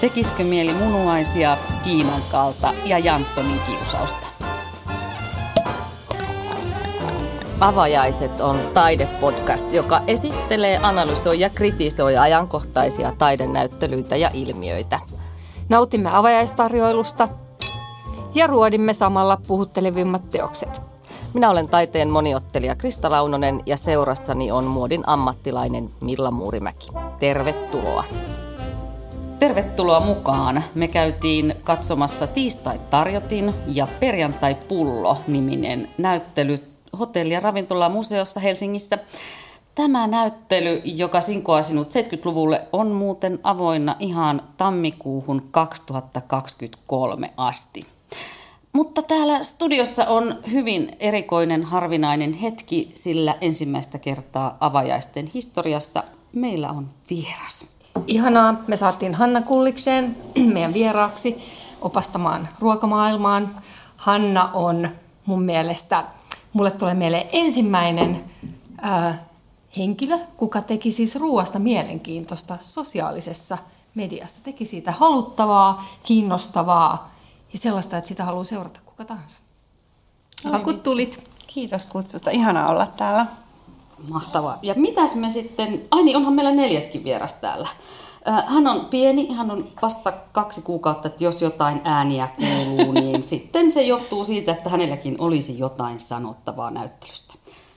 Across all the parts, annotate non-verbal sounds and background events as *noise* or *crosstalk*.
Tekisikö mieli munuaisia, Kiinan kalta ja Janssonin kiusausta? Avajaiset on taidepodcast, joka esittelee, analysoi ja kritisoi ajankohtaisia taidenäyttelyitä ja ilmiöitä. Nautimme avajaistarjoilusta ja ruodimme samalla puhuttelevimmat teokset. Minä olen taiteen moniottelija Krista Launonen ja seurassani on muodin ammattilainen Milla Muurimäki. Tervetuloa! Tervetuloa mukaan. Me käytiin katsomassa Tiistai Tarjotin ja Perjantai Pullo niminen näyttely hotelli- ja ravintolamuseossa Helsingissä. Tämä näyttely, joka sinkoaa sinut 70-luvulle, on muuten avoinna ihan tammikuuhun 2023 asti. Mutta täällä studiossa on hyvin erikoinen, harvinainen hetki, sillä ensimmäistä kertaa avajaisten historiassa meillä on vieras. Ihanaa, me saatiin Hanna Kullikseen *clears throat* meidän vieraaksi opastamaan ruokamaailmaan. Hanna on mun mielestä, mulle tulee mieleen ensimmäinen äh, henkilö, kuka teki siis ruoasta mielenkiintoista sosiaalisessa mediassa. Teki siitä haluttavaa, kiinnostavaa ja sellaista, että sitä haluaa seurata kuka tahansa. Kun tulit. Kiitos kutsusta. Ihana olla täällä. Mahtavaa. Ja mitäs me sitten, ai niin, onhan meillä neljäskin vieras täällä. Hän on pieni, hän on vasta kaksi kuukautta, että jos jotain ääniä kuuluu, *laughs* niin sitten se johtuu siitä, että hänelläkin olisi jotain sanottavaa näyttelystä.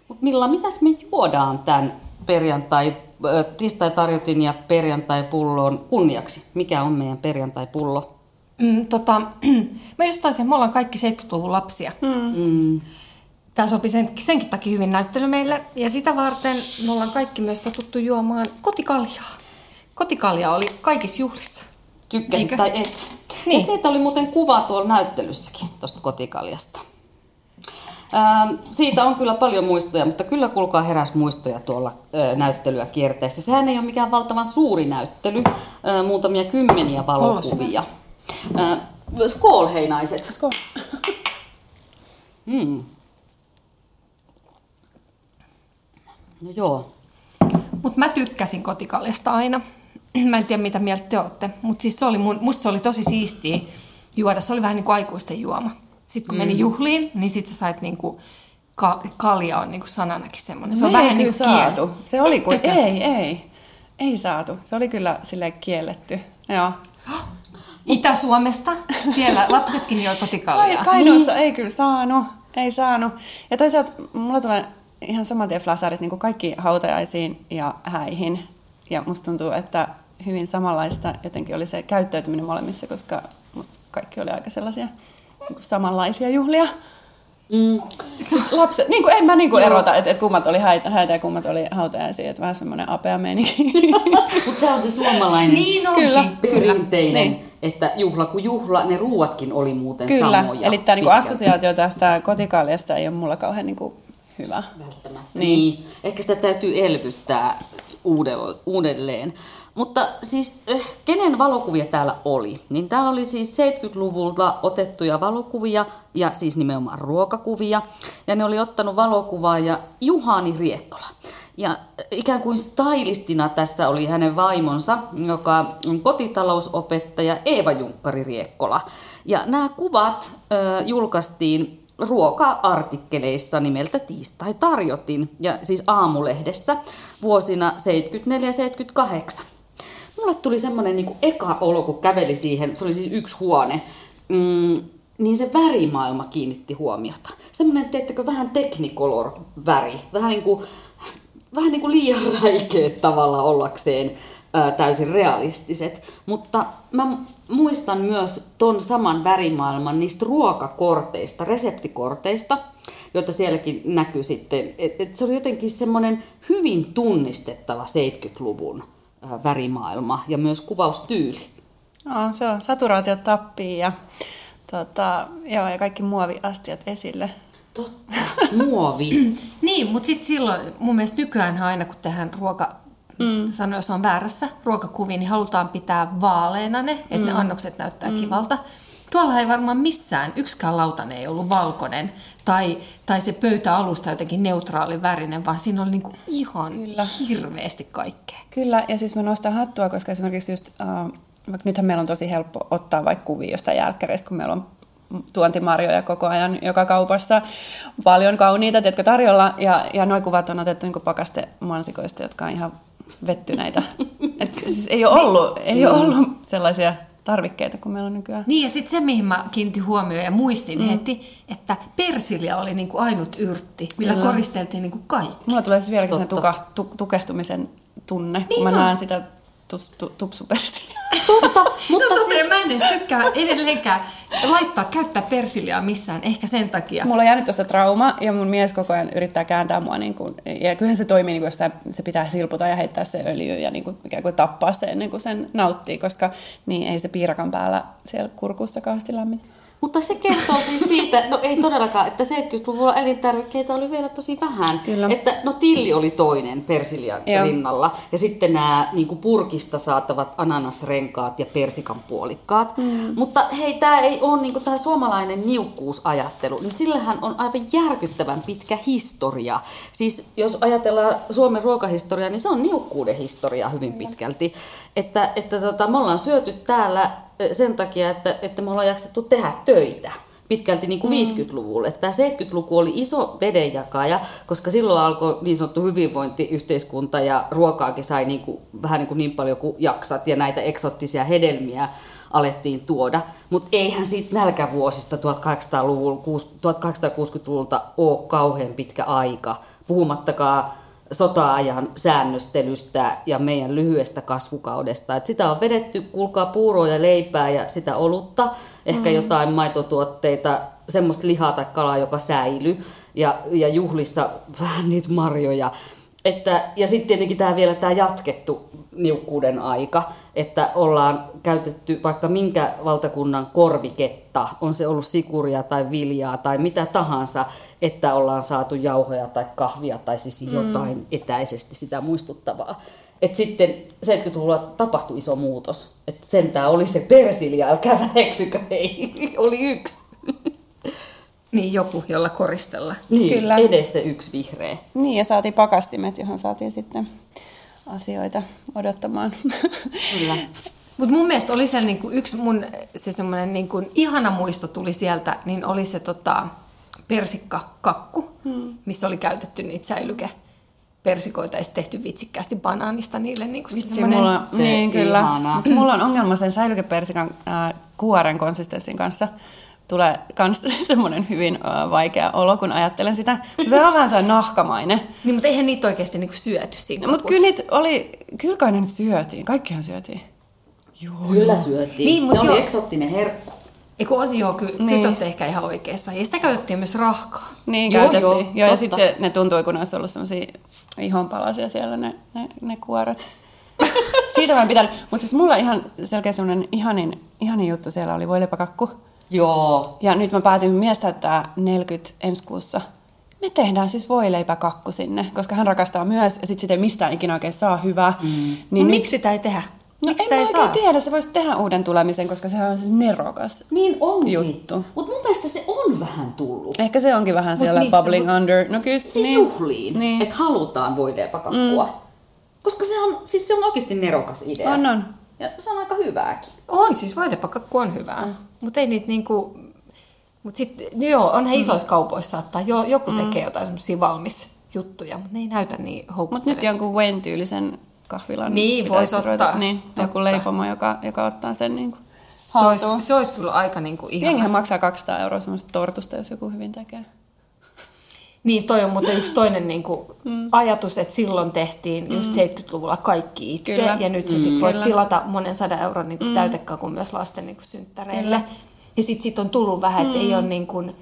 Mutta Milla, mitäs me juodaan tämän perjantai, tiistai tarjotin ja perjantai-pulloon kunniaksi? Mikä on meidän perjantai-pullo? Mm, tota, *clears throat* mä just taisin, me ollaan kaikki 70-luvun lapsia. Mm. Tämä sopi sen, senkin takia hyvin näyttely meille. Ja sitä varten me ollaan kaikki myös totuttu juomaan kotikaljaa. Kotikalja oli kaikissa juhlissa. Tykkäsit Eikö? tai et. Niin. Ja siitä oli muuten kuva tuolla näyttelyssäkin, tuosta kotikaljasta. Ähm, siitä on kyllä paljon muistoja, mutta kyllä kulkaa heräs muistoja tuolla äh, näyttelyä kierteessä. Sehän ei ole mikään valtavan suuri näyttely, äh, muutamia kymmeniä valokuvia. Äh, skål hei naiset! Skål! Mm. No joo. Mutta mä tykkäsin kotikaljasta aina. *clears throat* Mä en tiedä, mitä mieltä te olette. Mutta siis se oli mun, musta se oli tosi siistiä juoda. Se oli vähän niin kuin aikuisten juoma. Sitten kun mm. meni juhliin, niin sitten sä sait niin kuin, ka- kalja on niin kuin sananakin semmoinen. Se on Me vähän niin kuin saatu. kieli. Se oli kuin, ei, ei. Ei saatu. Se oli kyllä sille kielletty. Joo. *gasps* Itä-Suomesta. Siellä lapsetkin joi kotikaljaa. Kainuussa ei kyllä saanut. Ei saanut. Ja toisaalta mulla tulee ihan saman tien flasarit niin kuin kaikki hautajaisiin ja häihin. Ja musta tuntuu, että hyvin samanlaista jotenkin oli se käyttäytyminen molemmissa, koska musta kaikki oli aika sellaisia niin kuin samanlaisia juhlia. Mm. Siis lapset, niin kuin, en mä niin kuin erota, että, että kummat oli häitä, häitä ja kummat oli hautajaisia, että vähän semmoinen apea meininki. *laughs* Mutta se on se suomalainen Niin onkin. Kyllä. perinteinen, Niin. että juhla kuin juhla, ne ruuatkin oli muuten Kyllä, samoja. eli tämä niin pitkälti. assosiaatio tästä kotikaljasta ei ole mulla kauhean niin kuin hyvä. Välttämättä. Niin. Niin. Ehkä sitä täytyy elvyttää uudel- uudelleen. Mutta siis, eh, kenen valokuvia täällä oli? Niin täällä oli siis 70-luvulta otettuja valokuvia ja siis nimenomaan ruokakuvia. Ja ne oli ottanut valokuvaa ja Juhani Riekkola. Ja eh, ikään kuin stylistina tässä oli hänen vaimonsa, joka on kotitalousopettaja Eeva Junkkari Riekkola. Ja nämä kuvat ö, julkaistiin ruoka-artikkeleissa nimeltä Tiistai tarjotin, ja siis aamulehdessä vuosina 74-78. Mulle tuli semmoinen niin eka olo, kun käveli siihen, se oli siis yksi huone, mm, niin se värimaailma kiinnitti huomiota. Semmoinen, teettekö, vähän technicolor-väri, vähän niin kuin, vähän niin kuin liian *laughs* räikeät tavalla ollakseen ää, täysin realistiset. Mutta mä muistan myös ton saman värimaailman niistä ruokakorteista, reseptikorteista, joita sielläkin näkyy sitten. Et, et se oli jotenkin semmoinen hyvin tunnistettava 70-luvun ää, värimaailma ja myös kuvaustyyli. No, se on saturaatiot tappii ja, tota, joo, ja kaikki muoviastiat esille. Totta, muovi. *clears throat* Niin, mutta sitten silloin mun mielestä nykyään aina kun tehdään ruoka, mm. sanoo, jos on väärässä ruokakuvia, niin halutaan pitää vaaleena ne, että mm. ne annokset näyttää mm. kivalta. Tuolla ei varmaan missään yksikään lautanen ei ollut valkoinen tai, tai se pöytäalusta jotenkin neutraali värinen, vaan siinä oli niinku ihan Kyllä. hirveästi kaikkea. Kyllä, ja siis mä nostan hattua, koska esimerkiksi just äh, vaikka nythän meillä on tosi helppo ottaa vaikka kuvia jostain jälkkäreistä, kun meillä on tuontimarjoja koko ajan joka kaupassa. Paljon kauniita, tiedätkö, tarjolla. Ja, ja nuo kuvat on otettu niin pakaste mansikoista, jotka on ihan vettyneitä. Et siis ei ole ollut, ei ole ollut sellaisia tarvikkeita kuin meillä on nykyään. Niin ja sitten se, mihin mä kiinnitin huomioon ja muistin mm. heti, että persilja oli niinku ainut yrtti, millä Kyllä. koristeltiin niinku kaikki. Mulla tulee siis vieläkin tuka, tu, tukehtumisen tunne, niin kun mä näen sitä tupsupersiliä. Totta, *laughs* mutta no, siis... mä en edes tykkää edelleenkään laittaa, käyttää persiliaa missään, ehkä sen takia. Mulla on jäänyt tuosta trauma ja mun mies koko ajan yrittää kääntää mua, niin kuin, ja kyllähän se toimii, niin kuin, jos se pitää silputa ja heittää se öljy ja niin kuin, ikään kuin tappaa se ennen kuin sen nauttii, koska niin ei se piirakan päällä siellä kurkussa kauheasti lämmin. Mutta se kertoo siis siitä, no ei todellakaan, että 70-luvulla elintarvikkeita oli vielä tosi vähän. Kyllä. Että no tilli oli toinen persilian Joo. rinnalla. Ja sitten nämä niin purkista saatavat ananasrenkaat ja persikan puolikkaat. Mm. Mutta hei, tämä ei ole niin tämä suomalainen niukkuusajattelu, niin sillähän on aivan järkyttävän pitkä historia. Siis jos ajatellaan Suomen ruokahistoriaa, niin se on niukkuuden historia hyvin pitkälti. Että, että tota, me ollaan syöty täällä sen takia, että, että me ollaan jaksettu tehdä töitä pitkälti niin kuin mm. 50-luvulle. Tämä 70-luku oli iso vedenjakaja, koska silloin alkoi niin sanottu hyvinvointiyhteiskunta ja ruokaakin sai niin kuin, vähän niin, kuin niin paljon kuin jaksat ja näitä eksottisia hedelmiä alettiin tuoda. Mutta eihän siitä nälkävuosista 1860-luvulta ole kauhean pitkä aika, puhumattakaan sota-ajan säännöstelystä ja meidän lyhyestä kasvukaudesta. Et sitä on vedetty, kuulkaa puuroa ja leipää ja sitä olutta, ehkä mm. jotain maitotuotteita, semmoista lihaa tai kalaa, joka säily ja, ja juhlissa vähän niitä marjoja. Että, ja sitten tietenkin tämä vielä tämä jatkettu niukkuuden aika, että ollaan käytetty vaikka minkä valtakunnan korviketta, on se ollut sikuria tai viljaa tai mitä tahansa, että ollaan saatu jauhoja tai kahvia tai siis mm. jotain mm. etäisesti sitä muistuttavaa. Et sitten 70-luvulla tapahtui iso muutos. Että sentään oli se persilja, älkää väheksykö, ei, *laughs* oli yksi. Niin, joku, jolla koristella. Niin, Kyllä. edes se yksi vihreä. Niin, ja saatiin pakastimet, johon saatiin sitten asioita odottamaan. Kyllä. *laughs* Mutta mun mielestä oli se niinku yksi mun se semmoinen niinku ihana muisto tuli sieltä, niin oli se tota, persikkakakku, hmm. missä oli käytetty niitä säilyke persikoita ja tehty vitsikkäästi banaanista niille. Niin kuin Vitsi, mulla, se niin, kyllä. Mulla on ongelma sen säilykepersikan äh, kuoren konsistenssin kanssa tulee myös *laughs* semmoinen hyvin uh, vaikea olo, kun ajattelen sitä. Se on vähän sellainen nahkamainen. *laughs* Niin, mutta eihän niitä oikeasti niinku syöty siinä no, Mutta kyllä niitä oli, kyllä kai ne nyt syötiin. Kaikkihan syötiin. Joo. Kyllä syötiin. Niin, mutta ne oli eksottinen herkku. Eikö osio, ky- niin. kyllä ehkä ihan oikeassa. Ja sitä käytettiin myös rahkaa. Niin, joo, käytettiin. Joo, joo ja sitten se, ne tuntui, kun olisi ollut sellaisia ihonpalasia siellä ne, ne, ne kuoret. *laughs* Siitä mä en pitänyt. Mutta siis mulla ihan selkeä semmoinen ihanin, ihanin juttu siellä oli voileipäkakku. Joo. Ja nyt mä päätin, mies täyttää 40 ensi kuussa. Me tehdään siis voileipäkakku sinne, koska hän rakastaa myös, ja sitten sitä ei mistään ikinä oikein saa hyvää. Mm. Niin no, miksi sitä ei tehdä? No Miksi en mä oikein saa? tiedä, se voisi tehdä uuden tulemisen, koska se on siis nerokas Niin onkin. juttu. Mutta mun mielestä se on vähän tullut. Ehkä se onkin vähän Mut siellä missä? bubbling Mut, under. No kyllä, siis niin. juhliin, niin. että halutaan voileipäkakkua. Mm. Koska se on, siis se on oikeasti nerokas idea. On, on. Ja se on aika hyvääkin. On, siis voileipäkakku on hyvää. Mm. Mutta ei niitä niinku... Mutta sitten, no joo, onhan mm. isoissa kaupoissa saattaa, jo, joku mm. tekee jotain semmoisia valmis juttuja, mutta ne ei näytä niin houkuttelevia. Mutta nyt jonkun Wayne-tyylisen kahvilan niin, voisi ottaa. Niin, joku leipomo, joka, joka ottaa sen niin kuin se olisi, se olisi kyllä aika niin kuin ihana. Jengihän maksaa 200 euroa semmoista tortusta, jos joku hyvin tekee. Niin, toi on muuten yksi toinen niin kuin mm. ajatus, että silloin tehtiin mm. just 70-luvulla kaikki itse, Kyllä. ja nyt se mm. sit voi tilata monen sadan euron niin kuin mm. täytekakun myös lasten niin kuin synttäreille. Kyllä. Ja sitten sit on tullut vähän, että mm. ei ole niin kuin,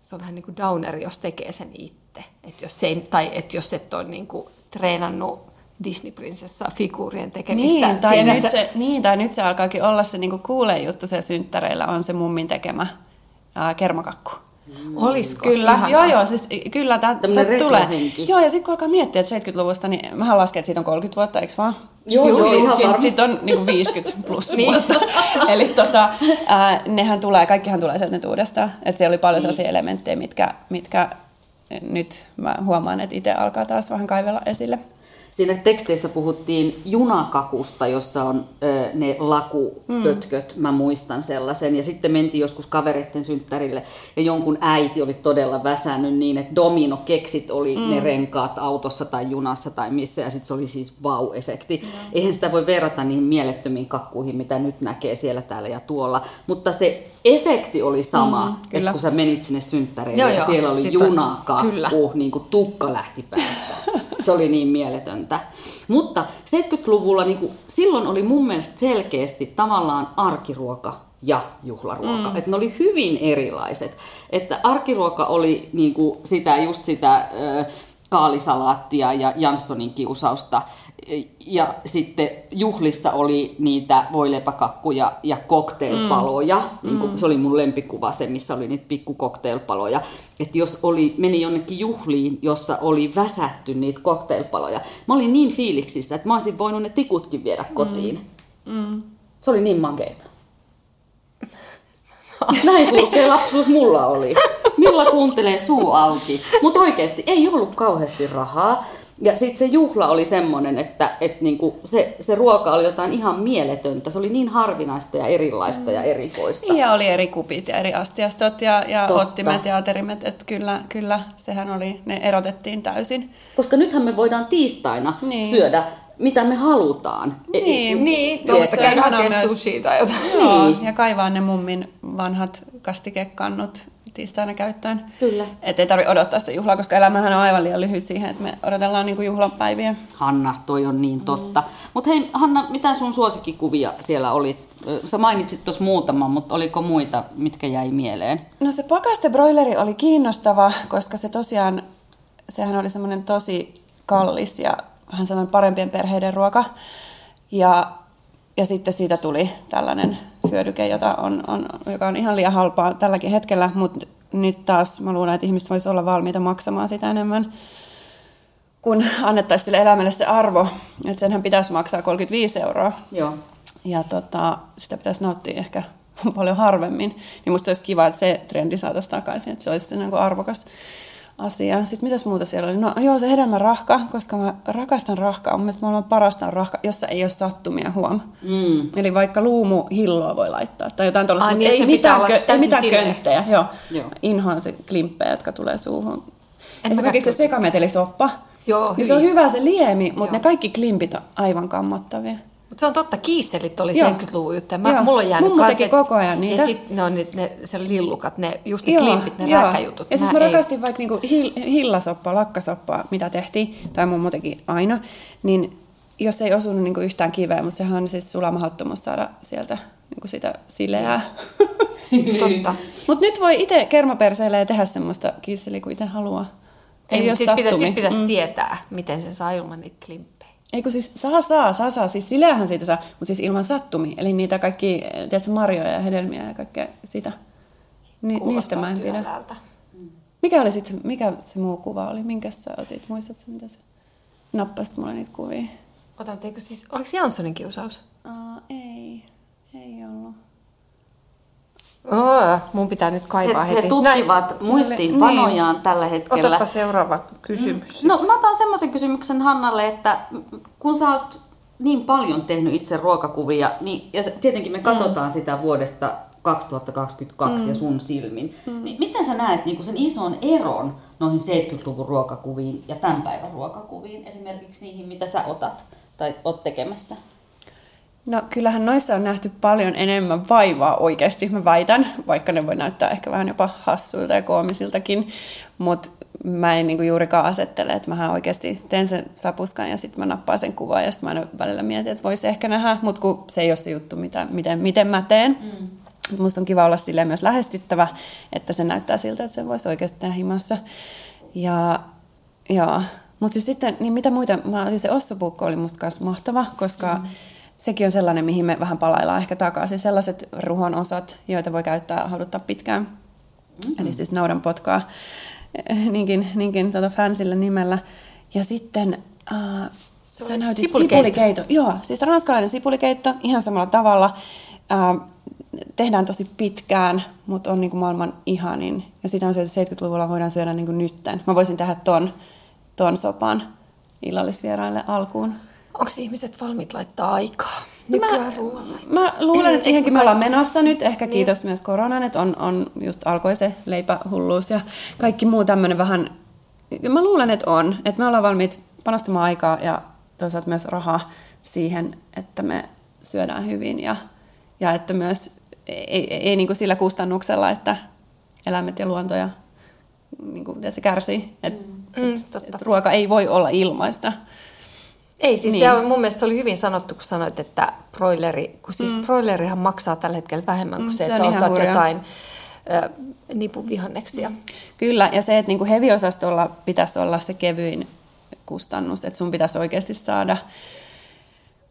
se on vähän niin kuin downeri, jos tekee sen itse. Et jos se ei, tai että jos et ole niin kuin treenannut Disney-prinsessa-figuurien tekemistä. Niin tai, nyt se, niin, tai nyt se alkaakin olla se niin kuulee juttu se synttäreillä, on se mummin tekemä ää, kermakakku. Mm. Olisiko? Kyllä, Ihana. joo joo, siis kyllä tämä tulee. Joo, ja sitten kun alkaa miettiä, että 70-luvusta, niin mä lasken, että siitä on 30 vuotta, eikö vaan? Joo, joo, joo ihan varmasti. Sitten on niin 50 plus niin. vuotta. *laughs* Eli tota, äh, nehän tulee, kaikkihan tulee sieltä nyt uudestaan. Että siellä oli paljon niin. sellaisia elementtejä, mitkä, mitkä nyt mä huomaan, että itse alkaa taas vähän kaivella esille. siinä teksteissä puhuttiin junakakusta, jossa on ö, ne lakupötköt, mm. mä muistan sellaisen. Ja sitten mentiin joskus kavereiden synttärille ja jonkun äiti oli todella väsännyt niin, että domino keksit oli mm. ne renkaat autossa tai junassa tai missä. Ja sitten se oli siis vau-efekti. Mm. Eihän sitä voi verrata niihin mielettömiin kakkuihin, mitä nyt näkee siellä, täällä ja tuolla. Mutta se efekti oli sama, mm, että kun sä menit sinne synttäreille joo, ja joo, siellä oli junakakku, niin kuin tukka lähti päästä. Se oli niin mieletöntä. Mutta 70-luvulla niin kuin, silloin oli mun mielestä selkeästi tavallaan arkiruoka ja juhlaruoka. Mm. Että ne oli hyvin erilaiset. Että arkiruoka oli niin kuin, sitä, just sitä äh, kaalisalaattia ja Janssonin kiusausta ja sitten juhlissa oli niitä voilepäkakkuja ja cocktailpaloja. Mm. Niin kuin, mm. Se oli mun lempikuva se, missä oli niitä pikku cocktailpaloja. Että jos oli, meni jonnekin juhliin, jossa oli väsätty niitä cocktailpaloja. Mä olin niin fiiliksissä, että mä olisin voinut ne tikutkin viedä mm. kotiin. Mm. Mm. Se oli niin makeeta. *laughs* Näin surkea lapsuus mulla oli. Milla kuuntelee suu auki. Mutta oikeasti ei ollut kauheasti rahaa. Ja sitten se juhla oli semmoinen, että et niinku se, se ruoka oli jotain ihan mieletöntä. Se oli niin harvinaista ja erilaista mm. ja erikoista. Ja oli eri kupit ja eri astiastot ja, ja ottimet ja aterimet. Että kyllä, kyllä, sehän oli, ne erotettiin täysin. Koska nythän me voidaan tiistaina niin. syödä mitä me halutaan. Niin, e, niin tuosta käydä hakea sushi tai jotain. Joo, niin. ja kaivaa ne mummin vanhat kastikekannut tiistaina käyttöön. Kyllä. Että ei tarvitse odottaa sitä juhlaa, koska elämähän on aivan liian lyhyt siihen, että me odotellaan niin kuin juhlapäiviä. Hanna, toi on niin totta. Mm. Mutta hei, Hanna, mitä sun suosikkikuvia siellä oli? Sä mainitsit tuossa muutaman, mutta oliko muita, mitkä jäi mieleen? No se pakaste broileri oli kiinnostava, koska se tosiaan, sehän oli semmoinen tosi kallis ja vähän sellainen parempien perheiden ruoka. Ja, ja sitten siitä tuli tällainen hyödyke, jota on, on, joka on ihan liian halpaa tälläkin hetkellä, mutta nyt taas mä luulen, että ihmiset voisivat olla valmiita maksamaan sitä enemmän, kun annettaisiin sille elämälle se arvo. Että senhän pitäisi maksaa 35 euroa. Joo. Ja tota, sitä pitäisi nauttia ehkä *laughs* paljon harvemmin. Niin musta olisi kiva, että se trendi saataisiin takaisin, että se olisi niin arvokas asia. Sitten mitäs muuta siellä oli? No joo, se rahka, koska mä rakastan rahkaa. Mun mielestä maailman parasta on rahka, jossa ei ole sattumia huom. Mm. Eli vaikka luumu hilloa voi laittaa tai jotain tuollaista, niin, ei, mitään, kö, ei mitään könttejä. Joo. joo. Inhoan se klimppejä, jotka tulee suuhun. En Esimerkiksi se sekametelisoppa. Joo, niin se on hyvä se liemi, mutta ne kaikki klimpit on aivan kammottavia. Mutta se on totta, kiisselit oli 70-luvun juttu. Mä, mulla on jäänyt Mummo teki koko ajan niitä. Ja sitten ne on ne, ne se lillukat, ne, just ne joo, klimpit, ne räkäjutut. Ja siis mä ei... rakastin vaikka niinku hill, hillasoppaa, lakkasoppaa, mitä tehtiin, tai mummo teki aina, niin jos ei osunut niinku yhtään kiveä, mutta sehän on siis sulamahattomuus saada sieltä niinku sitä sileää. Totta. *laughs* mutta nyt voi itse kermaperseillä ja tehdä semmoista kiisseliä kuin itse haluaa. Ei, ei sitten pitäisi, sit pitäisi mm. tietää, miten se saa ilman niitä klimppejä. Ei kun siis saa, saa, saa, saa. Siis sileähän siitä saa, mutta siis ilman sattumia. Eli niitä kaikki, tiedätkö, marjoja ja hedelmiä ja kaikkea sitä. Ni, niistä mä en pidä. Mikä oli sit, mikä se muu kuva oli? Minkä sä otit? Muistatko mitä se? Nappasit mulle niitä kuvia. Otan, eikö siis, oliko Janssonin kiusaus? Uh, ei, ei ollut. Oh, mun pitää nyt kaivaa he, heti. He tutkivat Näin. muistiinpanojaan niin. tällä hetkellä. Otapa seuraava kysymys. No mä otan semmoisen kysymyksen Hannalle, että kun sä oot niin paljon tehnyt itse ruokakuvia, niin, ja tietenkin me katsotaan mm. sitä vuodesta 2022 mm. ja sun silmin, mm. niin miten sä näet niin sen ison eron noihin 70-luvun ruokakuviin ja tämän päivän ruokakuviin, esimerkiksi niihin, mitä sä otat tai oot tekemässä? No kyllähän noissa on nähty paljon enemmän vaivaa oikeasti, mä väitän, vaikka ne voi näyttää ehkä vähän jopa hassuilta ja koomisiltakin, mutta mä en niinku juurikaan asettele, että mä oikeasti teen sen sapuskan ja sitten mä nappaan sen kuvan ja sitten mä aina välillä mietin, että voisi ehkä nähdä, mutta kun se ei ole se juttu, mitä, miten, miten mä teen. Mm. Musta on kiva olla silleen myös lähestyttävä, että se näyttää siltä, että se voisi oikeasti tehdä himassa. Ja joo, mutta siis sitten, niin mitä muita, mä, siis se ossopuukko oli musta kanssa mahtava, koska mm sekin on sellainen, mihin me vähän palaillaan ehkä takaisin. Sellaiset ruhon osat, joita voi käyttää haluttaa pitkään. Mm-hmm. Eli siis naudan potkaa niinkin, niinkin tuota fansillä nimellä. Ja sitten uh, sä näytit sipulikeitto. sipulikeitto. Joo, siis ranskalainen sipulikeitto ihan samalla tavalla. Uh, tehdään tosi pitkään, mutta on niinku maailman ihanin. Ja sitä on syöty 70-luvulla, voidaan syödä niinku nytten. Mä voisin tehdä ton, ton sopan illallisvieraille alkuun. Onko ihmiset valmiit laittaa aikaa nykyään mä, mä luulen, että siihenkin me ollaan menossa nyt. Ehkä niin. kiitos myös koronan, että on, on just alkoi se leipähulluus ja kaikki muu tämmöinen vähän... Mä luulen, että on. Että me ollaan valmiit panostamaan aikaa ja toisaalta myös rahaa siihen, että me syödään hyvin ja, ja että myös ei, ei, ei niin kuin sillä kustannuksella, että eläimet ja luonto ja niin kuin, se kärsii. Että mm, totta. Et ruoka ei voi olla ilmaista. Ei, siis niin. se on, mun mielestä se oli hyvin sanottu, kun sanoit, että broileri, kun siis mm. broilerihan maksaa tällä hetkellä vähemmän kuin mm, se, että se sä ostat hurja. jotain ö, nipun vihanneksia. Kyllä, ja se, että niinku heviosastolla pitäisi olla se kevyin kustannus, että sun pitäisi oikeasti saada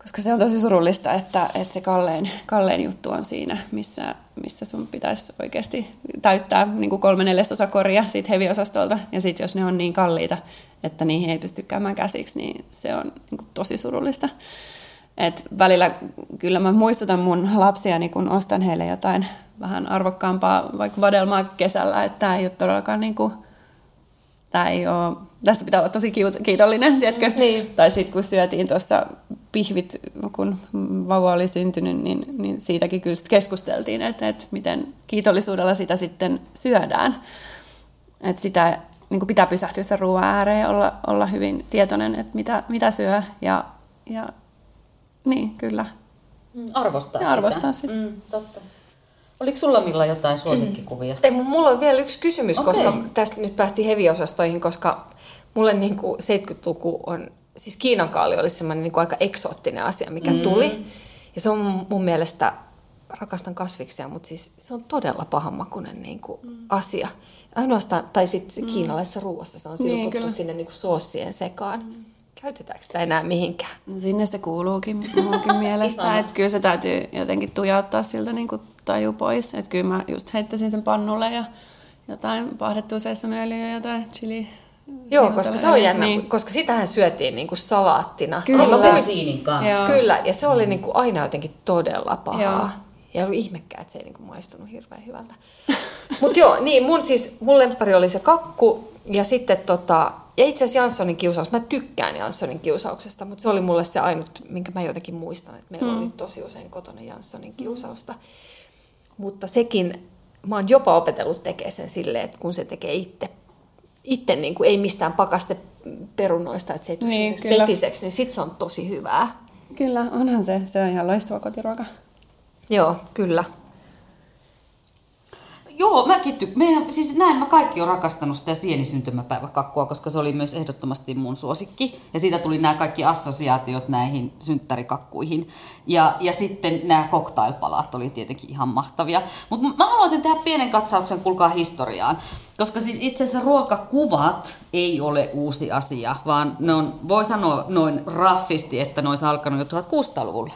koska se on tosi surullista, että, että se kallein, kallein juttu on siinä, missä, missä sun pitäisi oikeasti täyttää niin kuin kolme neljäsosa koria siitä heviosastolta. Ja sitten jos ne on niin kalliita, että niihin ei pysty käymään käsiksi, niin se on niin kuin tosi surullista. Et välillä kyllä mä muistutan mun lapsiani, kun ostan heille jotain vähän arvokkaampaa, vaikka vadelmaa kesällä, että tämä ei ole todellakaan niin kuin, tämä ei ole tästä pitää olla tosi kiitollinen, tiedätkö? Niin. Tai sitten kun syötiin tuossa pihvit, kun vauva oli syntynyt, niin, niin siitäkin kyllä keskusteltiin, että, että miten kiitollisuudella sitä sitten syödään. Että sitä niin kuin pitää pysähtyä sen ruoan ääreen ja olla, olla hyvin tietoinen, että mitä, mitä syö. Ja, ja niin, kyllä. Mm, arvostaa ja sitä. Arvostaa sitä. Mm, totta. Oliko sulla Milla jotain suosikkikuvia? Ei, mulla on vielä yksi kysymys, okay. koska tästä nyt päästiin heviosastoihin, koska mulle niin kuin 70-luku on, siis Kiinan kaali oli semmoinen niin kuin aika eksoottinen asia, mikä mm. tuli. Ja se on mun mielestä, rakastan kasviksia, mutta siis se on todella pahanmakuinen niin kuin mm. asia. Ainoastaan, tai sitten mm. kiinalaisessa ruoassa se on niin, silputtu niin, sinne niin kuin soossien sekaan. Mm. Käytetäänkö sitä enää mihinkään? No sinne se kuuluukin munkin *laughs* mielestä, että kyllä se täytyy jotenkin tujauttaa siltä niin kuin taju pois. Että kyllä mä just heittäisin sen pannulle ja jotain pahdettua sesamöljyä ja jotain chili Joo, koska se on jännä, niin. koska sitähän syötiin niin kuin salaattina. Kyllä. siinin kanssa. Joo. Kyllä, ja se oli niin kuin aina jotenkin todella pahaa. Joo. Ja oli ihmekään, että se ei niin kuin maistunut hirveän hyvältä. *laughs* Mutta joo, niin mun siis, mun lemppari oli se kakku, ja sitten tota, ja itse asiassa Janssonin kiusaus, mä tykkään Janssonin kiusauksesta, mutta se oli mulle se ainut, minkä mä jotenkin muistan, että meillä mm. oli tosi usein kotona Janssonin kiusausta. Mm. Mutta sekin, mä oon jopa opetellut tekemään sen silleen, että kun se tekee itse itse niin kuin, ei mistään pakaste perunoista, että se ei tule niin, vetiseksi, niin sit se on tosi hyvää. Kyllä, onhan se. Se on ihan loistava kotiruoka. Joo, kyllä. Joo, mäkin ty- meidän, siis näin mä kaikki on rakastanut sitä sienisyntymäpäiväkakkua, koska se oli myös ehdottomasti mun suosikki. Ja siitä tuli nämä kaikki assosiaatiot näihin synttärikakkuihin. Ja, ja sitten nämä cocktailpalat oli tietenkin ihan mahtavia. Mutta mä haluaisin tehdä pienen katsauksen, kulkaa historiaan. Koska siis itse asiassa ruokakuvat ei ole uusi asia, vaan ne on, voi sanoa noin raffisti, että ne olisi alkanut jo 1600-luvulla.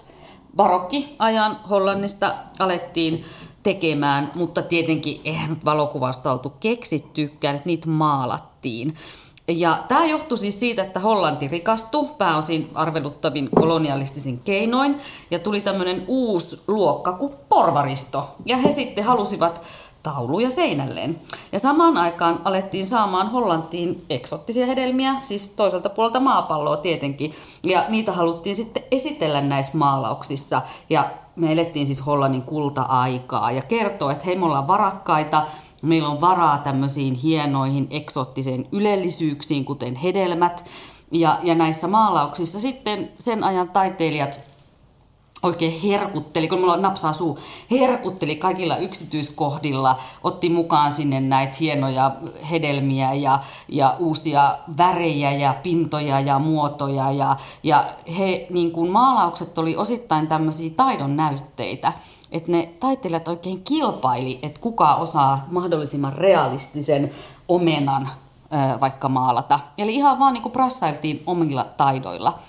Barokki-ajan Hollannista alettiin tekemään, mutta tietenkin eihän valokuvasta oltu keksittykään, että niitä maalattiin. Ja tämä johtui siis siitä, että Hollanti rikastui pääosin arveluttavin kolonialistisin keinoin ja tuli tämmöinen uusi luokka kuin porvaristo. Ja he sitten halusivat tauluja seinälleen. Ja samaan aikaan alettiin saamaan Hollantiin eksottisia hedelmiä, siis toiselta puolelta maapalloa tietenkin. Ja niitä haluttiin sitten esitellä näissä maalauksissa. Ja me elettiin siis Hollannin kulta-aikaa ja kertoo, että hei me ollaan varakkaita, meillä on varaa tämmöisiin hienoihin eksoottisiin ylellisyyksiin, kuten hedelmät. Ja, ja näissä maalauksissa sitten sen ajan taiteilijat oikein herkutteli, kun mulla napsaa suu, herkutteli kaikilla yksityiskohdilla, otti mukaan sinne näitä hienoja hedelmiä ja, ja uusia värejä ja pintoja ja muotoja. Ja, ja he, niin kuin maalaukset oli osittain tämmöisiä taidon näytteitä, että ne taiteilijat oikein kilpaili, että kuka osaa mahdollisimman realistisen omenan vaikka maalata. Eli ihan vaan niin kuin prassailtiin omilla taidoilla.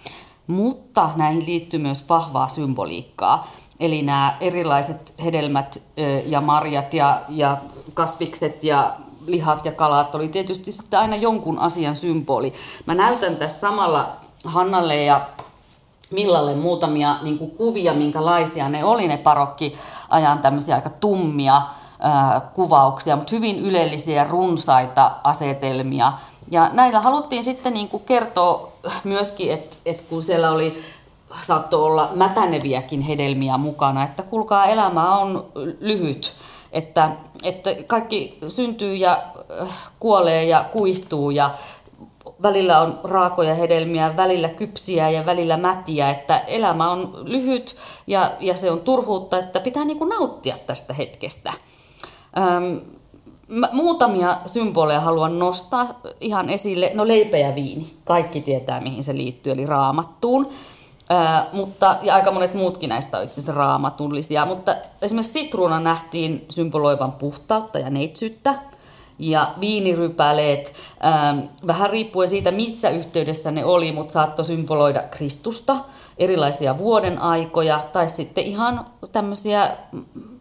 Mutta näihin liittyy myös vahvaa symboliikkaa. Eli nämä erilaiset hedelmät ja marjat ja, ja kasvikset ja lihat ja kalat oli tietysti sitten aina jonkun asian symboli. Mä näytän tässä samalla Hannalle ja Millalle muutamia niin kuin kuvia, minkälaisia ne oli ne parokkiajan tämmöisiä aika tummia ää, kuvauksia, mutta hyvin ylellisiä runsaita asetelmia. Ja näillä haluttiin sitten niin kuin kertoa myöskin, että et kun siellä oli saattoi olla mätäneviäkin hedelmiä mukana, että kuulkaa elämä on lyhyt, että, että kaikki syntyy ja äh, kuolee ja kuihtuu ja välillä on raakoja hedelmiä, välillä kypsiä ja välillä mätiä, että elämä on lyhyt ja, ja se on turhuutta, että pitää niin kuin nauttia tästä hetkestä. Ähm, Mä muutamia symboleja haluan nostaa ihan esille. No leipä ja viini. Kaikki tietää, mihin se liittyy, eli raamattuun. Ää, mutta, ja aika monet muutkin näistä on itse asiassa raamatullisia. Mutta esimerkiksi sitruuna nähtiin symboloivan puhtautta ja neitsyyttä. Ja viinirypäleet, ää, vähän riippuen siitä, missä yhteydessä ne oli, mutta saattoi symboloida Kristusta, erilaisia vuoden aikoja tai sitten ihan tämmöisiä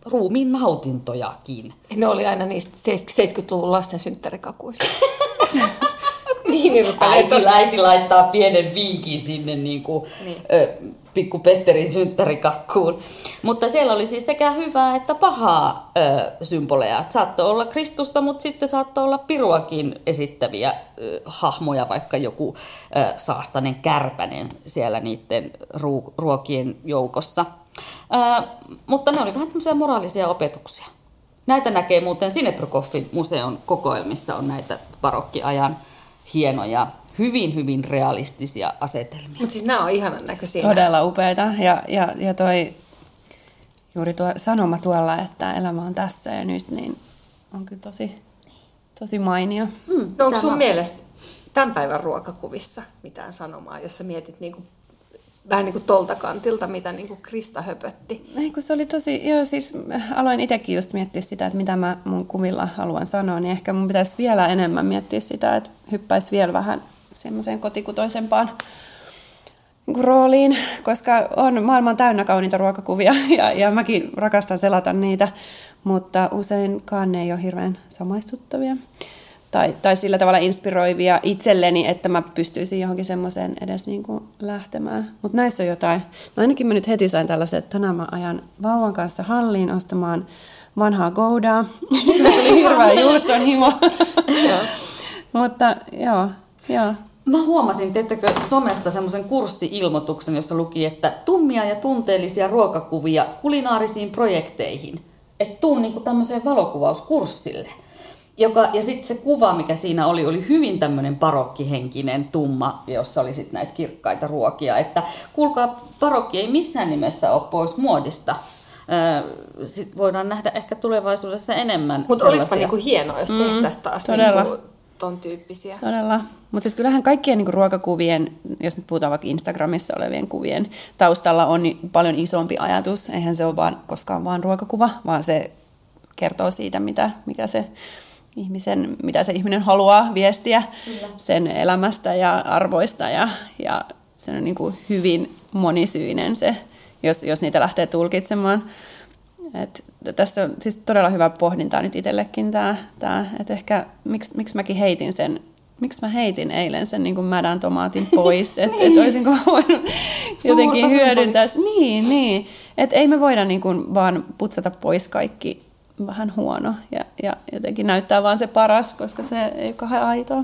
ruumiin nautintojakin. Ne oli aina niistä 70-luvun lasten synttärikakuista. *laughs* äiti, äiti laittaa pienen vinkin sinne niin kuin, niin. Ö, pikku Petterin synttärikakkuun. Mutta siellä oli siis sekä hyvää että pahaa ö, symboleja. Saattoi olla Kristusta, mutta sitten saattoi olla piruakin esittäviä ö, hahmoja, vaikka joku ö, saastanen kärpänen siellä niiden ruo- ruokien joukossa. Ö, mutta ne oli vähän tämmöisiä moraalisia opetuksia. Näitä näkee muuten Sinebrykoffin museon kokoelmissa on näitä barokkiajan hienoja, hyvin, hyvin realistisia asetelmia. Mutta siis nämä on ihanan näköisiä. Todella upeita. Ja, ja, ja toi, juuri tuo sanoma tuolla, että elämä on tässä ja nyt, niin on kyllä tosi, tosi mainio. Mm, no onko sun mielestä tämän päivän ruokakuvissa mitään sanomaa, jos sä mietit niin kuin vähän niin kuin tolta kantilta, mitä niin kuin Krista höpötti. Ei, kun se oli tosi, joo siis aloin itsekin just miettiä sitä, että mitä mä mun kuvilla haluan sanoa, niin ehkä mun pitäisi vielä enemmän miettiä sitä, että hyppäisi vielä vähän semmoiseen kotikutoisempaan niin rooliin, koska on maailman täynnä kauniita ruokakuvia *laughs* ja, ja mäkin rakastan selata niitä, mutta useinkaan ne ei ole hirveän samaistuttavia tai, tai sillä tavalla inspiroivia itselleni, että mä pystyisin johonkin semmoiseen edes niin kuin lähtemään. Mutta näissä on jotain. No ainakin mä nyt heti sain tällaisen, että tänään mä ajan vauvan kanssa halliin ostamaan vanhaa Goudaa. *laughs* Se oli hirveä juuston himo. *laughs* Mutta joo, joo. Mä huomasin, teettekö somesta semmoisen kurssiilmoituksen, jossa luki, että tummia ja tunteellisia ruokakuvia kulinaarisiin projekteihin. Että tuun niinku tämmöiseen valokuvauskurssille. Joka, ja sitten se kuva, mikä siinä oli, oli hyvin tämmöinen parokkihenkinen, tumma, jossa oli sitten näitä kirkkaita ruokia. Että kuulkaa, parokki ei missään nimessä ole pois muodista. Sitten voidaan nähdä ehkä tulevaisuudessa enemmän Mutta olisipa niinku hienoa, jos mm, tehtäisiin taas todella. Niinku ton tyyppisiä. Todella. Mutta siis kyllähän kaikkien niinku ruokakuvien, jos nyt puhutaan vaikka Instagramissa olevien kuvien, taustalla on paljon isompi ajatus. Eihän se ole vaan, koskaan vaan ruokakuva, vaan se kertoo siitä, mitä, mikä se ihmisen, mitä se ihminen haluaa viestiä Kyllä. sen elämästä ja arvoista ja, ja se on niin kuin hyvin monisyinen se, jos, jos niitä lähtee tulkitsemaan. Et tässä on siis todella hyvä pohdinta nyt itsellekin tämä, tämä että ehkä miksi, miksi mäkin heitin sen miksi mä heitin eilen sen niin kuin mädän tomaatin pois, *laughs* että niin. et olisinko voinut jotenkin hyödyntää. Niin, niin. Että ei me voida niin kuin vaan putsata pois kaikki vähän huono ja, ja jotenkin näyttää vaan se paras, koska se ei ole kauhean aitoa.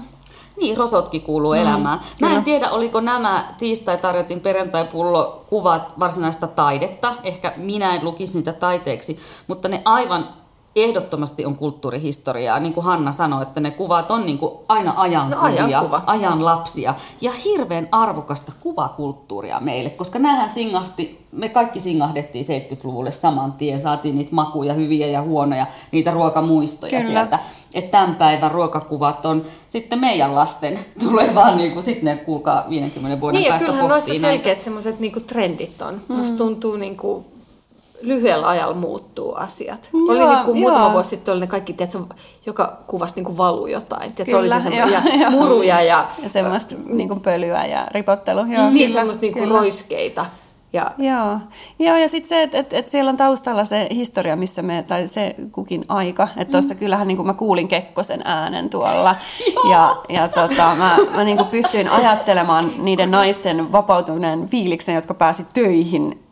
Niin, rosotkin kuuluu mm, elämään. Mä kyllä. en tiedä, oliko nämä tiistai tarjotin perjantai-pullo kuvat varsinaista taidetta. Ehkä minä en lukisi niitä taiteeksi, mutta ne aivan ehdottomasti on kulttuurihistoriaa. Niin kuin Hanna sanoi, että ne kuvat on niin kuin aina ajan, no, ajan, ajan lapsia. Ja hirveän arvokasta kuvakulttuuria meille, koska näähän singahti, me kaikki singahdettiin 70-luvulle saman tien. Saatiin niitä makuja, hyviä ja huonoja, niitä ruokamuistoja Kyllä. sieltä. Että tämän päivän ruokakuvat on sitten meidän lasten *laughs* tulevaan, niin kuin sitten ne kuulkaa 50 vuoden niin, päästä kyllähän noissa selkeät semmoiset niin trendit on. Mm. Musta tuntuu niin kuin lyhyellä ajalla muuttuu asiat. Joo, oli niin kuin muutama vuosi sitten oli ne kaikki, tiedätkö, joka kuvasi niin kuin valuu jotain. Tiedätkö, kyllä, oli se semmoisia muruja ja... Ja semmoista niin kuin pölyä ja ripottelu. Joo, niin, kyllä, semmoista niin kuin roiskeita. Ja... Joo. Joo, ja sitten se, että et, et siellä on taustalla se historia, missä me, tai se kukin aika. Että tuossa mm. kyllähän niin kuin mä kuulin Kekkosen äänen tuolla. *laughs* ja ja tota, mä, mä niin kuin pystyin ajattelemaan niiden naisten vapautuneen fiiliksen, jotka pääsi töihin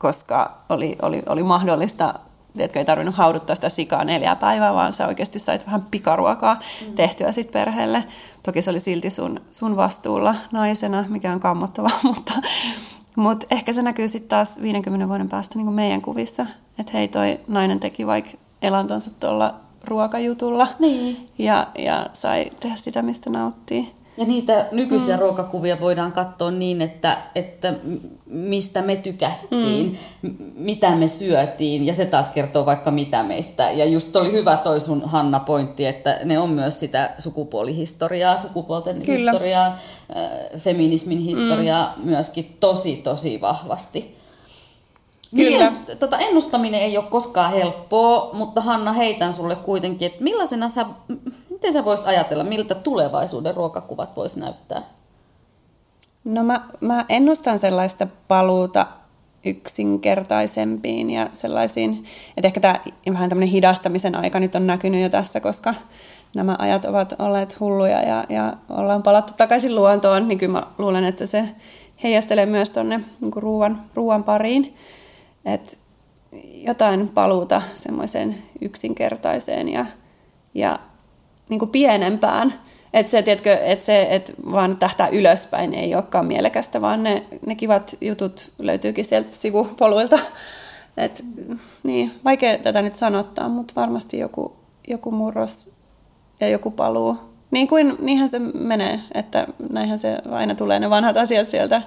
koska oli, oli, oli mahdollista tiedätkö, ei tarvinnut hauduttaa sitä sikaa neljää päivää, vaan sä oikeasti sait vähän pikaruokaa mm. tehtyä sit perheelle. Toki se oli silti sun, sun vastuulla naisena, mikä on kammottavaa, *laughs* mutta, mutta ehkä se näkyy sitten taas 50 vuoden päästä niin kuin meidän kuvissa, että hei toi nainen teki vaikka elantonsa tuolla ruokajutulla Niin. ja, ja sai tehdä sitä, mistä nauttii. Ja niitä nykyisiä mm. ruokakuvia voidaan katsoa niin, että, että mistä me tykättiin, mm. mitä me syötiin, ja se taas kertoo vaikka mitä meistä. Ja just oli hyvä toi sun Hanna pointti, että ne on myös sitä sukupuolihistoriaa, sukupuolten Kyllä. historiaa, äh, feminismin historiaa mm. myöskin tosi, tosi vahvasti. Kyllä. Niin, tota, ennustaminen ei ole koskaan helppoa, mutta Hanna, heitän sulle kuitenkin, että millaisena sä, miten sä voisit ajatella, miltä tulevaisuuden ruokakuvat voisi näyttää? No mä, mä ennustan sellaista paluuta yksinkertaisempiin ja sellaisiin, että ehkä tämä vähän tämmöinen hidastamisen aika nyt on näkynyt jo tässä, koska nämä ajat ovat olleet hulluja ja, ja ollaan palattu takaisin luontoon, niin kyllä mä luulen, että se heijastelee myös tuonne niin ruoan, ruoan pariin. Et jotain paluuta semmoiseen yksinkertaiseen ja, ja niin kuin pienempään. Että se, tiedätkö, että se, että vaan tähtää ylöspäin ei olekaan mielekästä, vaan ne, ne kivat jutut löytyykin sieltä sivupoluilta. Et, niin, vaikea tätä nyt sanottaa, mutta varmasti joku, joku murros ja joku paluu. Niin kuin, niinhän se menee, että näinhän se aina tulee ne vanhat asiat sieltä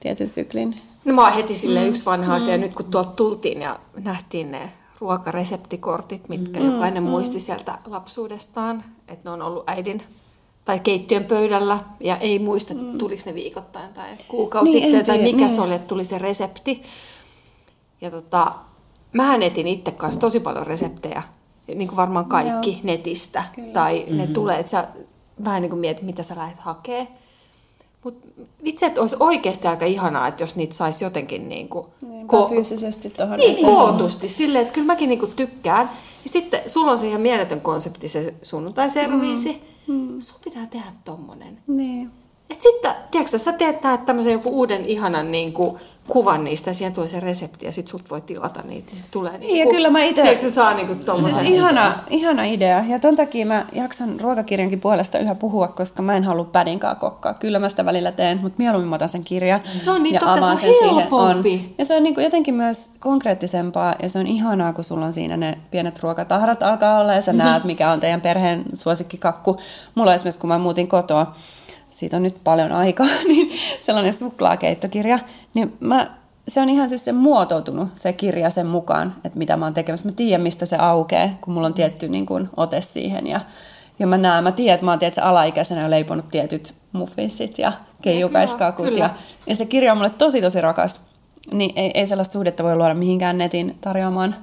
tietyn syklin No mä oon heti sille mm. yksi vanha asia, mm. nyt kun tuolta tultiin ja nähtiin ne ruokareseptikortit, mitkä mm. jokainen mm. muisti sieltä lapsuudestaan, että ne on ollut äidin tai keittiön pöydällä ja ei muista, mm. tuliko ne viikoittain tai kuukausittain niin, tai mikä niin. se oli, että tuli se resepti. Ja tota, mähän etin itse kanssa tosi paljon reseptejä, niin kuin varmaan kaikki Joo. netistä. Kyllä. Tai mm-hmm. ne tulee, että sä vähän niin kuin mietit, mitä sä lähdet hakemaan. Mutta itse, että olisi oikeasti aika ihanaa, että jos niitä saisi jotenkin niin kuin niin, ko- fyysisesti tuohon. Niin, kootusti. Silleen, että kyllä mäkin niin kuin tykkään. Ja sitten sulla on se ihan mieletön konsepti, se sunnuntaiserviisi. Mm. Mm. Sun pitää tehdä tommonen. Niin. Et sitten, tiedätkö sä teet tämmöisen joku uuden ihanan niin kuin, kuvan niistä ja siihen tulee se resepti ja sitten sut voi tilata niitä. Niin tulee niin, ja kyllä mä itse... Tiedätkö saa niin kuin tommosen... Siis ihana, ihana idea. Ja ton takia mä jaksan ruokakirjankin puolesta yhä puhua, koska mä en halua pädinkaa kokkaa. Kyllä mä sitä välillä teen, mutta mieluummin mä otan sen kirjan. Se on niin ja totta, se on sen siihen. On. Ja se on niin kuin jotenkin myös konkreettisempaa ja se on ihanaa, kun sulla on siinä ne pienet ruokatahrat alkaa olla ja sä näet, mikä on teidän perheen suosikkikakku. Mulla esimerkiksi, kun mä muutin kotoa, siitä on nyt paljon aikaa, *laughs* niin sellainen suklaakeittokirja, niin mä, se on ihan siis se muotoutunut se kirja sen mukaan, että mitä mä oon tekemässä. Mä tiedän, mistä se aukeaa, kun mulla on tietty niin kuin, ote siihen ja, ja mä näen, mä tiedän, että mä oon tietysti alaikäisenä jo leiponut tietyt muffinsit ja keijukaiskakut. Ja, ja, ja se kirja on mulle tosi tosi rakas. Niin ei, ei sellaista suhdetta voi luoda mihinkään netin tarjoamaan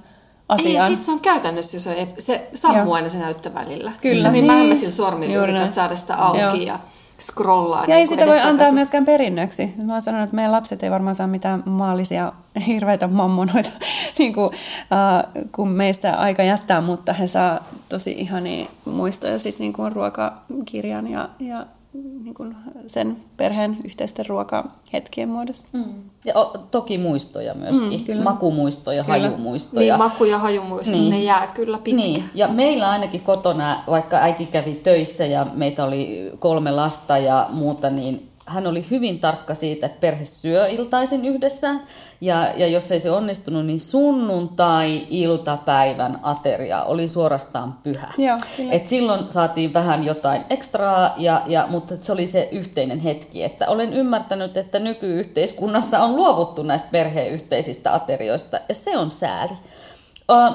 asiaan. Ei, ja sit se on käytännössä, se, se sammuu aina se näyttö välillä. Kyllä. Se niin, niin vähän sillä sormilla yrität saada sitä auki Joo. ja scrollaa. Ja niin ei sitä voi antaa myöskään perinnöksi. Mä oon sanonut, että meidän lapset ei varmaan saa mitään maallisia *laughs* hirveitä mammonoita, *laughs* niin kuin, uh, kun meistä aika jättää, mutta he saa tosi ihania muistoja sitten niin kuin ruokakirjan ja, ja niin kuin sen perheen yhteisten ruokahetkien muodossa. Mm. Ja o, toki muistoja myöskin, mm, kyllä. makumuistoja, kyllä. hajumuistoja. Niin, maku- ja hajumuistoja, niin. ne jää kyllä pitkään. Niin. Ja meillä ainakin kotona, vaikka äiti kävi töissä ja meitä oli kolme lasta ja muuta, niin hän oli hyvin tarkka siitä, että perhe syö iltaisin yhdessä. Ja, ja jos ei se onnistunut, niin sunnuntai-iltapäivän ateria oli suorastaan pyhä. Joo, Et silloin saatiin vähän jotain ekstraa, ja, ja, mutta se oli se yhteinen hetki. Että olen ymmärtänyt, että nykyyhteiskunnassa on luovuttu näistä perheen yhteisistä aterioista, ja se on sääli.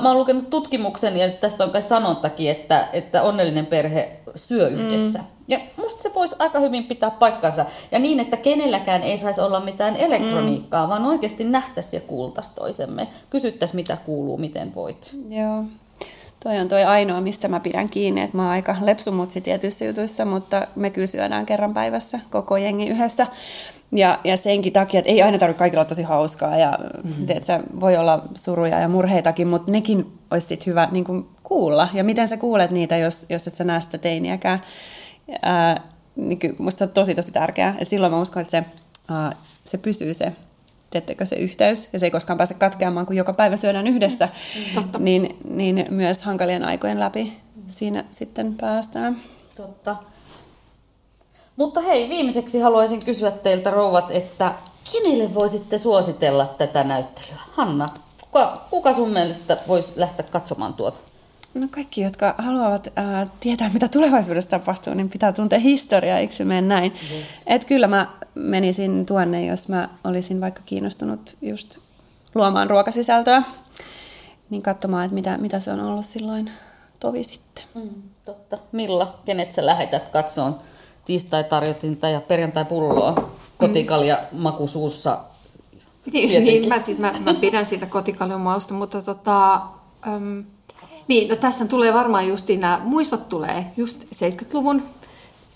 Mä oon lukenut tutkimuksen, ja tästä on kai sanontakin, että, että onnellinen perhe syö yhdessä. Mm. Ja musta se voisi aika hyvin pitää paikkansa. Ja niin, että kenelläkään ei saisi olla mitään elektroniikkaa, mm. vaan oikeasti nähtäisi ja kuultaisi toisemme. Kysyttäisiin, mitä kuuluu, miten voit. Joo. Toi on toi ainoa, mistä mä pidän kiinni, että mä oon aika lepsumutsi tietyissä jutuissa, mutta me kyllä syödään kerran päivässä koko jengi yhdessä. Ja, ja senkin takia, että ei aina tarvitse kaikilla olla tosi hauskaa ja mm-hmm. tiedätkö, voi olla suruja ja murheitakin, mutta nekin olisi sit hyvä niin kuin kuulla. Ja miten sä kuulet niitä, jos, jos et sä näe sitä teiniäkään. Ää, niin kyllä, musta se on tosi tosi tärkeää. Et silloin mä uskon, että se, ää, se pysyy se teettekö se yhteys, ja se ei koskaan pääse katkeamaan, kun joka päivä syödään yhdessä, Totta. niin, niin myös hankalien aikojen läpi siinä sitten päästään. Totta. Mutta hei, viimeiseksi haluaisin kysyä teiltä rouvat, että kenelle voisitte suositella tätä näyttelyä? Hanna, kuka, kuka sun mielestä voisi lähteä katsomaan tuota? No kaikki, jotka haluavat ää, tietää, mitä tulevaisuudessa tapahtuu, niin pitää tuntea historiaa, eikö se mene näin? Yes. Et kyllä mä menisin tuonne, jos mä olisin vaikka kiinnostunut just luomaan ruokasisältöä, niin katsomaan, että mitä, mitä se on ollut silloin tovi sitten. Mm, totta. Milla, kenet sä lähetät katsoon tiistai-tarjotinta ja perjantai-pulloa kotikalja makusuussa? Niin, niin mä, siis, mä, mä pidän siitä kotikaljon mausta, mutta tota, äm, niin, no tästä tulee varmaan just nämä muistot tulee just 70-luvun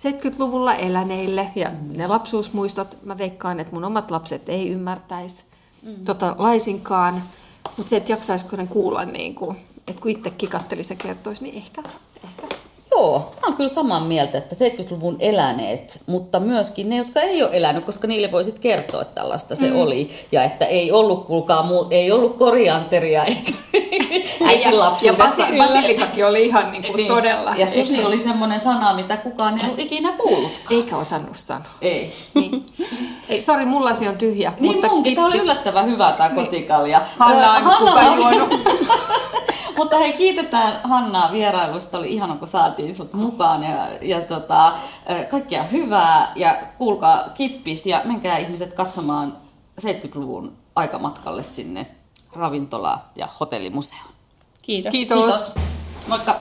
70-luvulla eläneille ja ne lapsuusmuistot, mä veikkaan, että mun omat lapset ei ymmärtäisi mm. tota, laisinkaan, mutta se, että jaksaisiko ne kuulla, niin kuin, että kun itse kikattelisi ja kertoisi, niin ehkä. Joo, mä oon kyllä samaa mieltä, että 70-luvun eläneet, mutta myöskin ne, jotka ei ole elänyt, koska niille voisit kertoa, että tällaista se mm. oli. Ja että ei ollut, kuulkaa, muu, ei ollut korianteria eikä, *laughs* eikä ja, basi, basilikakin oli ihan niin kuin niin. todella. Ja susi oli semmoinen sana, mitä kukaan ei ollut ikinä kuullut. Eikä osannut sanoa. Ei. Niin. Ei, sori, mulla lasi on tyhjä. Niin mutta munkin, tämä oli yllättävän hyvä tämä kotikalja. Hanna on Hanna kuka on- juonut. *laughs* Mutta hei, kiitetään Hannaa vierailusta. Oli ihana, kun saatiin sut mukaan. Ja, ja tota, kaikkea hyvää. Ja kuulkaa kippis ja menkää ihmiset katsomaan 70-luvun aikamatkalle sinne ravintola- ja hotellimuseoon. Kiitos. Kiitos. Moikka!